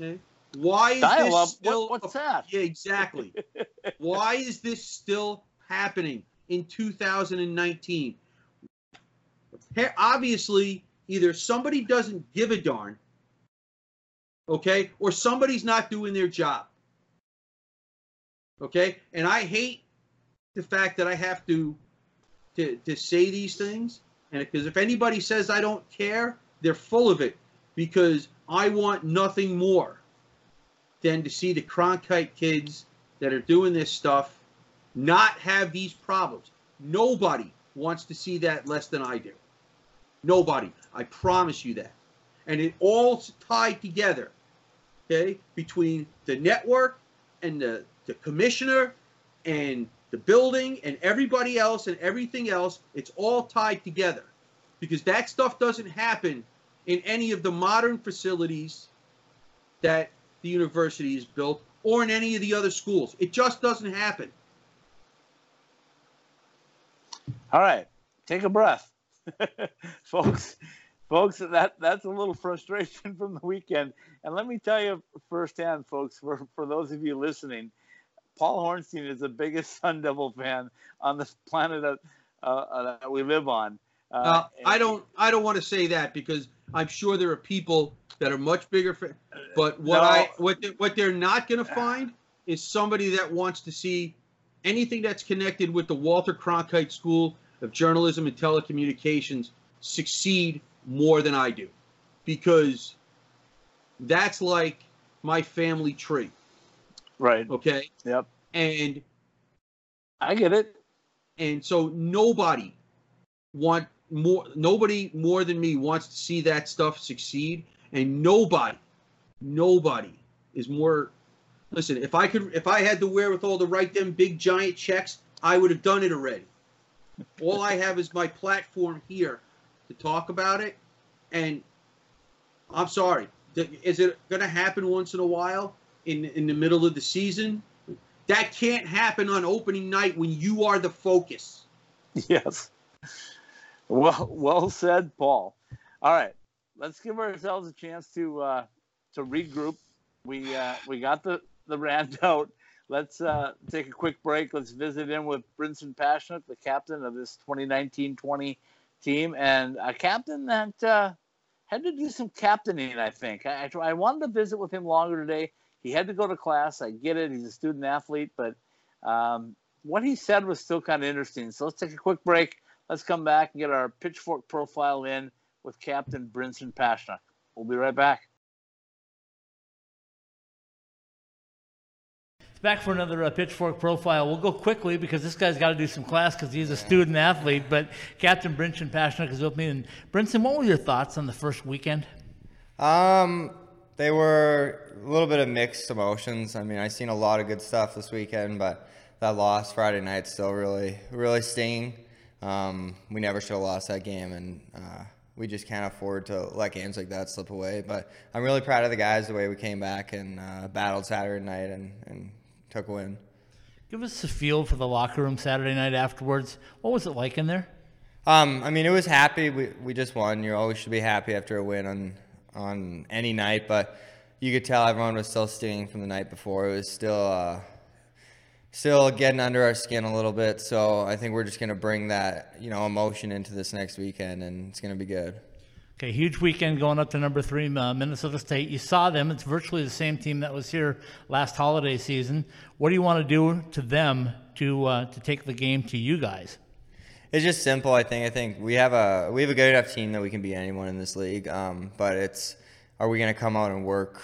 Speaker 3: Okay. Why is
Speaker 2: Dial
Speaker 3: this still?
Speaker 2: What, what's that?
Speaker 3: Yeah, exactly. Why is this still happening in 2019? Obviously, either somebody doesn't give a darn, okay, or somebody's not doing their job. Okay, and I hate the fact that I have to to, to say these things, and because if anybody says I don't care, they're full of it, because I want nothing more than to see the Cronkite kids that are doing this stuff not have these problems. Nobody wants to see that less than I do. Nobody. I promise you that. And it all tied together, okay, between the network and the, the commissioner and the building and everybody else and everything else. It's all tied together because that stuff doesn't happen in any of the modern facilities that the university is built or in any of the other schools. It just doesn't happen.
Speaker 2: All right, take a breath, folks. Folks, that that's a little frustration from the weekend. And let me tell you firsthand, folks, for, for those of you listening, Paul Hornstein is the biggest Sun Devil fan on this planet that, uh, uh, that we live on.
Speaker 3: Uh, uh I don't I don't want to say that because I'm sure there are people that are much bigger. but uh, what no. I what they, what they're not going to find is somebody that wants to see anything that's connected with the Walter Cronkite School of Journalism and Telecommunications succeed more than I do, because That's like my family tree.
Speaker 2: Right.
Speaker 3: Okay.
Speaker 2: Yep.
Speaker 3: And
Speaker 2: I get it.
Speaker 3: and so nobody want more nobody more than me wants to see that stuff succeed and nobody nobody is more listen if i could if i had the wherewithal to write them big giant checks i would have done it already. All i have is my platform here to talk about it. And i'm sorry is it going to happen once in a while in in the middle of the season? That can't happen on opening night when you are the focus.
Speaker 2: Yes. Well, well said, Paul. All right, let's give ourselves a chance to uh, to regroup. We uh, we got the the rant out. Let's uh, take a quick break. Let's visit in with Brinson Pasichnuk, the captain of this 2019-20 team, and a captain that uh, had to do some captaining. I think I, I wanted to visit with him longer today. He had to go to class. I get it. He's a student athlete, but um, what he said was still kind of interesting. So let's take a quick break. Let's come back and get our pitchfork profile in with Captain Brinson Pasichnuk. We'll be right back.
Speaker 4: It's Back for another uh, pitchfork profile. We'll go quickly because this guy's got to do some class because he's a student athlete. But Captain Brinson Pasichnuk is with me. And Brinson, what were your thoughts on the first weekend?
Speaker 6: Um, they were a little bit of mixed emotions. I mean, I seen a lot of good stuff this weekend, but that loss Friday night still really, really stinging. Um, we never should have lost that game, and uh, we just can't afford to let games like that slip away. But I'm really proud of the guys the way we came back and uh, battled Saturday night and, and took a win.
Speaker 4: Give us a feel for the locker room Saturday night afterwards. What was it like in there?
Speaker 6: Um, I mean, it was happy. We we just won. You always should be happy after a win on on any night, but you could tell everyone was still stinging from the night before. It was still uh, still getting under our skin a little bit. So I think we're just gonna bring that you know emotion into this next weekend, and it's gonna be good.
Speaker 4: Okay, huge weekend going up to number three, uh, Minnesota State. You saw them. It's virtually the same team that was here last holiday season. What do you want to do to them to uh, to take the game to you guys?
Speaker 6: It's just simple. I think. I think we have a we have a good enough team that we can beat anyone in this league. Um, but it's are we going to come out and work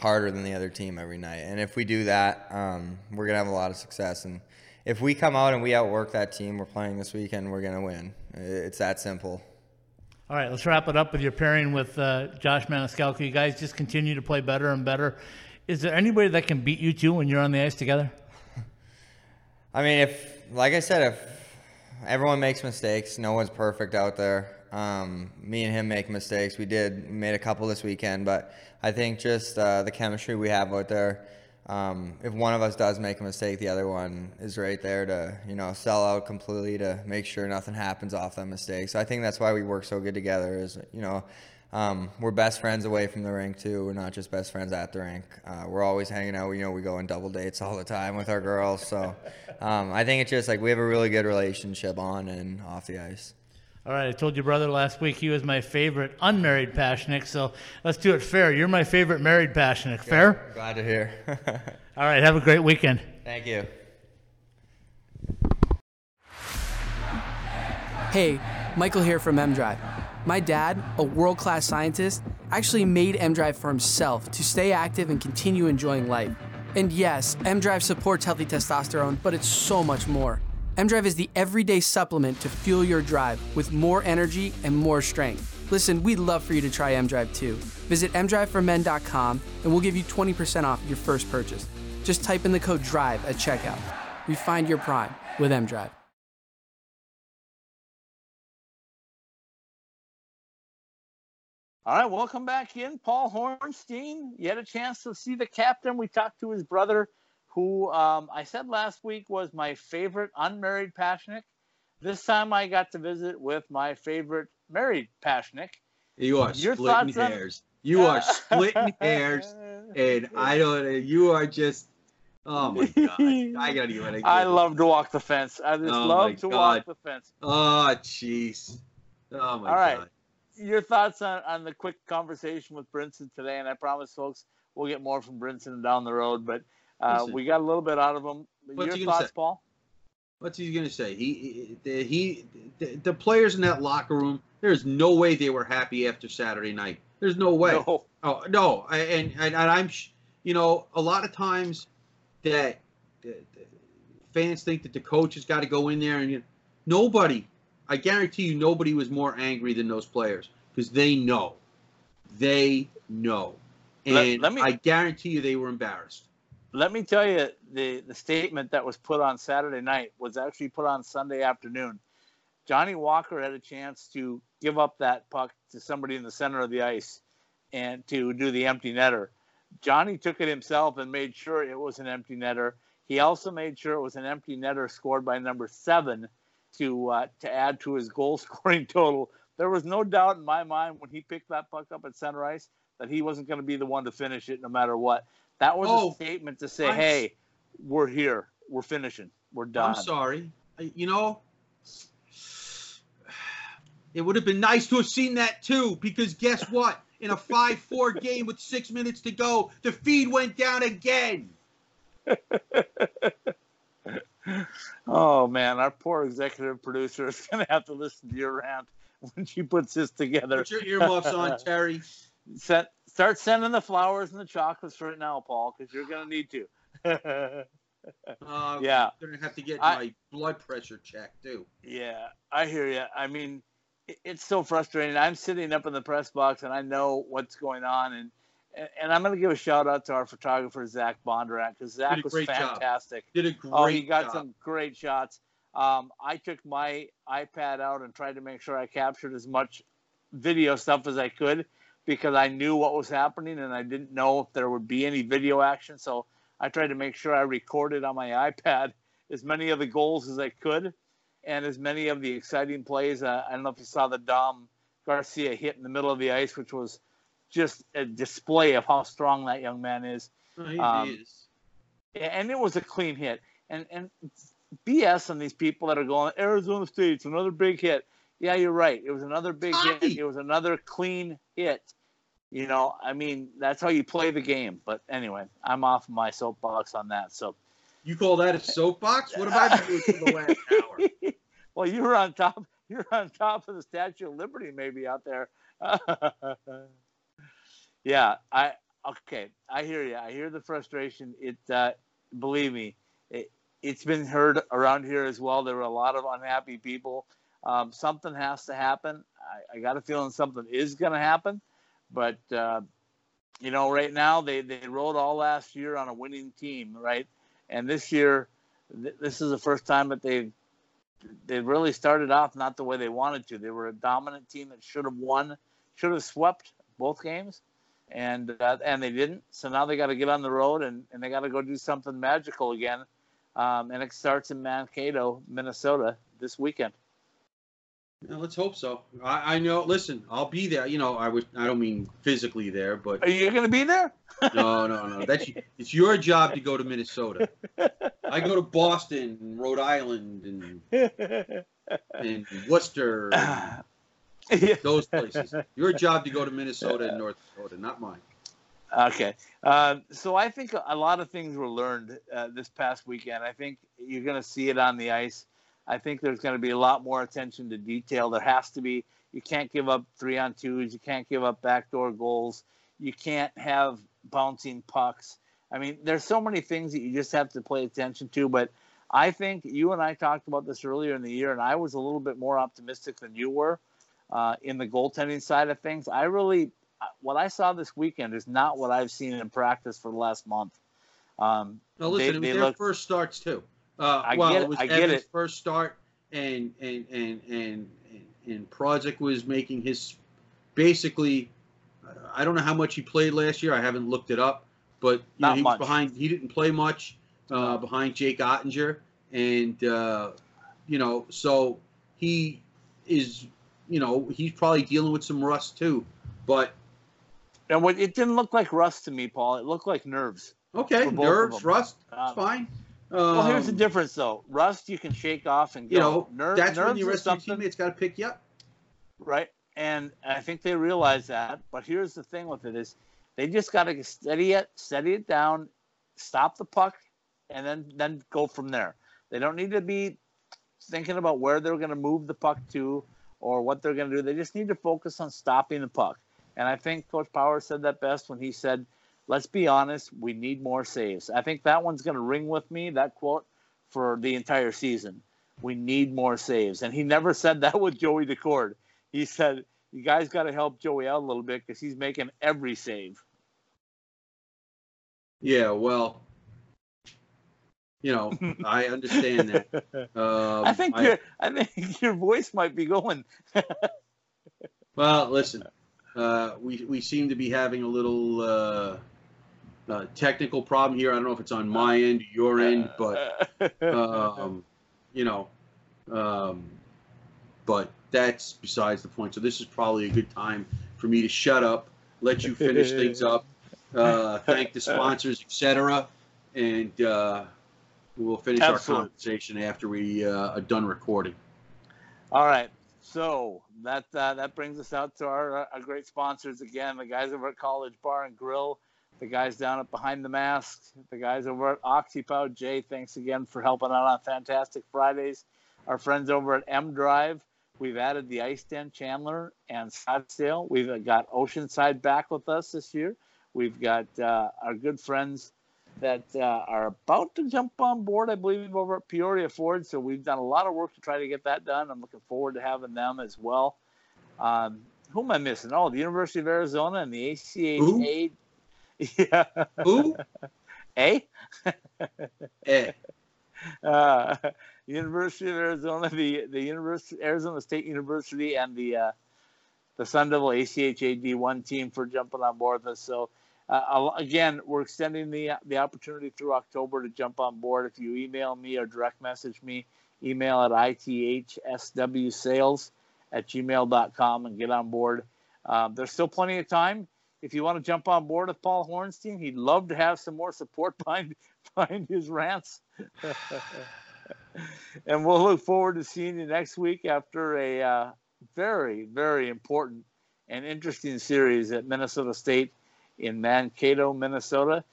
Speaker 6: harder than the other team every night? And if we do that, um, we're going to have a lot of success. And if we come out and we outwork that team we're playing this weekend, we're going to win. It's that simple.
Speaker 4: All right, let's wrap it up with your pairing with uh, Josh Maniscalco. You guys just continue to play better and better. Is there anybody that can beat you two when you're on the ice together?
Speaker 6: I mean, if like I said, if everyone makes mistakes, no one's perfect out there. Um, me and him make mistakes. We did made a couple this weekend, but I think just uh, the chemistry we have out there. Um, if one of us does make a mistake, the other one is right there to you know sell out completely to make sure nothing happens off that mistake. So I think that's why we work so good together. Is you know um, we're best friends away from the rink too. We're not just best friends at the rink. Uh, we're always hanging out. You know, we go on double dates all the time with our girls. So um, I think it's just like we have a really good relationship on and off the ice.
Speaker 4: All right, I told your brother last week he was my favorite unmarried Pasichnuk, so let's do it fair. You're my favorite married Pasichnuk. Fair?
Speaker 6: Glad to hear.
Speaker 4: All right, have a great weekend.
Speaker 6: Thank you.
Speaker 7: Hey, Michael here from MDrive. My dad, a world class scientist, actually made MDrive for himself to stay active and continue enjoying life. And yes, MDrive supports healthy testosterone, but it's so much more. MDrive is the everyday supplement to fuel your drive with more energy and more strength. Listen, we'd love for you to try MDrive too. Visit mdriveformen.com and we'll give you 20% off your first purchase. Just type in the code DRIVE at checkout. Refine your prime with MDrive.
Speaker 2: All right, welcome back in, Paul Hornstein. You had a chance to see the captain. We talked to his brother, who um, I said last week was my favorite unmarried Pasichnuk. This time I got to visit with my favorite married Pasichnuk.
Speaker 3: You are
Speaker 2: Your
Speaker 3: splitting
Speaker 2: thoughts on-
Speaker 3: hairs. You are splitting hairs, and I don't. You are just. Oh my god! I gotta even. get
Speaker 2: I love to walk the fence. I just
Speaker 3: Oh
Speaker 2: love to walk the fence.
Speaker 3: Oh jeez. Oh my
Speaker 2: All right.
Speaker 3: god.
Speaker 2: Your thoughts on, on the quick conversation with Brinson today, and I promise, folks, we'll get more from Brinson down the road. But uh, we got a little bit out of him.
Speaker 3: What's
Speaker 2: Your
Speaker 3: he gonna
Speaker 2: thoughts,
Speaker 3: say?
Speaker 2: Paul?
Speaker 3: What's he gonna say? He he, he the, the players in that locker room. There's no way they were happy after Saturday night. There's no way.
Speaker 2: No.
Speaker 3: Oh no, I, and, and and I'm, sh- you know, a lot of times that, fans think that the coach has got to go in there and you nobody. I guarantee you, nobody was more angry than those players because they know, they know, and
Speaker 2: Let- let me-
Speaker 3: I guarantee you they were embarrassed.
Speaker 2: Let me tell you, the, the statement that was put on Saturday night was actually put on Sunday afternoon. Johnny Walker had a chance to give up that puck to somebody in the center of the ice and to do the empty netter. Johnny took it himself and made sure it was an empty netter. He also made sure it was an empty netter scored by number seven to uh, to add to his goal scoring total. There was no doubt in my mind when he picked that puck up at center ice that he wasn't going to be the one to finish it no matter what. That was
Speaker 3: Oh,
Speaker 2: a statement to say,
Speaker 3: I'm-
Speaker 2: "Hey, we're here. We're finishing. We're done."
Speaker 3: I'm sorry. I- You know, it would have been nice to have seen that too, because guess what? In a 5 4 game with six minutes to go, the feed went down again.
Speaker 2: Oh man, our poor executive producer is going to have to listen to your rant when she puts this together.
Speaker 3: Put your earmuffs on, Terry.
Speaker 2: Set, start sending the flowers and the chocolates right now, Paul, because you're going to need to.
Speaker 3: Uh,
Speaker 2: yeah,
Speaker 3: I'm going to have to get
Speaker 2: I-
Speaker 3: my blood pressure checked too.
Speaker 2: yeah, I hear you. I mean, it- it's so frustrating. I'm sitting up in the press box and I know what's going on, and and- and I'm going to give a shout out to our photographer Zach Bondurant because Zach was
Speaker 3: great job.
Speaker 2: fantastic.
Speaker 3: Did a great
Speaker 2: Oh, he got
Speaker 3: job.
Speaker 2: some great shots. Um, I took my iPad out and tried to make sure I captured as much video stuff as I could because I knew what was happening and I didn't know if there would be any video action. So I tried to make sure I recorded on my iPad as many of the goals as I could and as many of the exciting plays. Uh, I don't know if you saw the Dom Garcia hit in the middle of the ice, which was just a display of how strong that young man is
Speaker 3: Oh, he
Speaker 2: um,
Speaker 3: is.
Speaker 2: and it was a clean hit. And and BS on these people that are going Arizona State's another big hit. Yeah, you're right. It was another big hit. It was another clean hit. You know, I mean, that's how you play the game. But anyway, I'm off my soapbox on that. So,
Speaker 3: You call that a soapbox? What have I been doing for the last hour?
Speaker 2: well, you're on top. You're on top of the Statue of Liberty, maybe out there. yeah, I okay. I hear you. I hear the frustration. It, uh, believe me, it, it's been heard around here as well. There were a lot of unhappy people. Um, something has to happen. I, I got a feeling something is going to happen, but uh, you know, right now they they rode all last year on a winning team, right? And this year, th- this is the first time that they they really started off not the way they wanted to. They were a dominant team that should have won, should have swept both games, and uh, and they didn't. So now they got to get on the road and, and they got to go do something magical again. Um, and it starts in Mankato, Minnesota, this weekend.
Speaker 3: Yeah, let's hope so. I, I know. Listen, I'll be there. You know, I was. I don't mean physically there, but
Speaker 2: Are you going to be there?
Speaker 3: no, no, no. That's it's your job to go to Minnesota. I go to Boston, and Rhode Island, and and Worcester, and
Speaker 2: Yeah.
Speaker 3: those places. Your job to go to Minnesota and North Dakota, not mine.
Speaker 2: Okay. Uh, so I think a lot of things were learned uh, this past weekend. I think you're going to see it on the ice. I think there's going to be a lot more attention to detail. There has to be. You can't give up three on twos. You can't give up backdoor goals. You can't have bouncing pucks. I mean, there's so many things that you just have to pay attention to. But I think you and I talked about this earlier in the year, and I was a little bit more optimistic than you were uh, in the goaltending side of things. I really what I saw this weekend is not what I've seen in practice for the last month. Um,
Speaker 3: No, listen,
Speaker 2: They-
Speaker 3: it was their
Speaker 2: look-
Speaker 3: first starts too. Uh,
Speaker 2: I
Speaker 3: well,
Speaker 2: get it,
Speaker 3: it was
Speaker 2: I get
Speaker 3: Evan's
Speaker 2: it.
Speaker 3: first start, and and and and and, Prozic was making his basically. I don't know how much he played last year. I haven't looked it up, but know, he
Speaker 2: much.
Speaker 3: was behind. He didn't play much uh, behind Jake Oettinger, and uh, you know, so he is. You know, he's probably dealing with some rust too. But
Speaker 2: and what it didn't look like rust to me, Paul. It looked like nerves.
Speaker 3: okay,
Speaker 2: For both of
Speaker 3: nerves, rust,
Speaker 2: Um,
Speaker 3: it's fine.
Speaker 2: Well, here's the
Speaker 3: Um,
Speaker 2: difference, though. Rust you can shake off and go.
Speaker 3: You know,
Speaker 2: Ner-
Speaker 3: that's when the rest of your teammates got to pick you up.
Speaker 2: right? And I think they realize that. But here's the thing with it is, they just got to steady it, steady it down, stop the puck, and then then go from there. They don't need to be thinking about where they're going to move the puck to or what they're going to do. They just need to focus on stopping the puck. And I think Coach Powers said that best when he said, let's be honest, we need more saves. I think that one's going to ring with me, that quote, for the entire season. We need more saves. And he never said that with Joey Daccord. He said, you guys got to help Joey out a little bit because he's making every save.
Speaker 3: Yeah, well, you know, I understand that. Um,
Speaker 2: I think your I think your voice might be going.
Speaker 3: well, listen, uh, we we seem to be having a little uh, uh, technical problem here. I don't know if it's on my end, your end, but um, you know, um, but that's besides the point. So this is probably a good time for me to shut up, let you finish things up, uh, thank the sponsors, etc., and uh, we'll finish
Speaker 2: Absolutely.
Speaker 3: our conversation after we uh, are done recording.
Speaker 2: All right. So that uh, that brings us out to our, uh, our great sponsors again, the guys over at College Bar and Grill, the guys down at Behind the Mask, the guys over at OxyPow. Jay, thanks again for helping out on Fantastic Fridays. Our friends over at M Drive. We've added the Ice Den Chandler and Scottsdale. We've got Oceanside back with us this year. We've got uh, our good friends that uh, are about to jump on board, I believe, over at Peoria Ford. So we've done a lot of work to try to get that done. I'm looking forward to having them as well. Um, who am I missing? Oh, the University of Arizona and the ACHA. Yeah.
Speaker 3: Who?
Speaker 2: A?
Speaker 3: Eh.
Speaker 2: uh, University of Arizona, the the University Arizona State University, and the uh, the Sun Devil ACHA D1 team for jumping on board with us. So uh, again, we're extending the the opportunity through October to jump on board. If you email me or direct message me, email at ithswsales at gmail.com and get on board. Um, there's still plenty of time. If you want to jump on board with Paul Hornstein, he'd love to have some more support behind behind his rants. and we'll look forward to seeing you next week after a uh, very, very important and interesting series at Minnesota State in Mankato, Minnesota.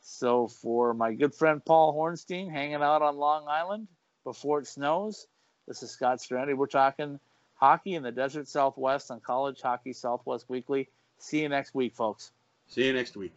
Speaker 2: So, for my good friend Paul Hornstein hanging out on Long Island before it snows, this is Scott Strandy. We're talking hockey in the desert Southwest on College Hockey Southwest Weekly. See you next week, folks.
Speaker 3: See you next week.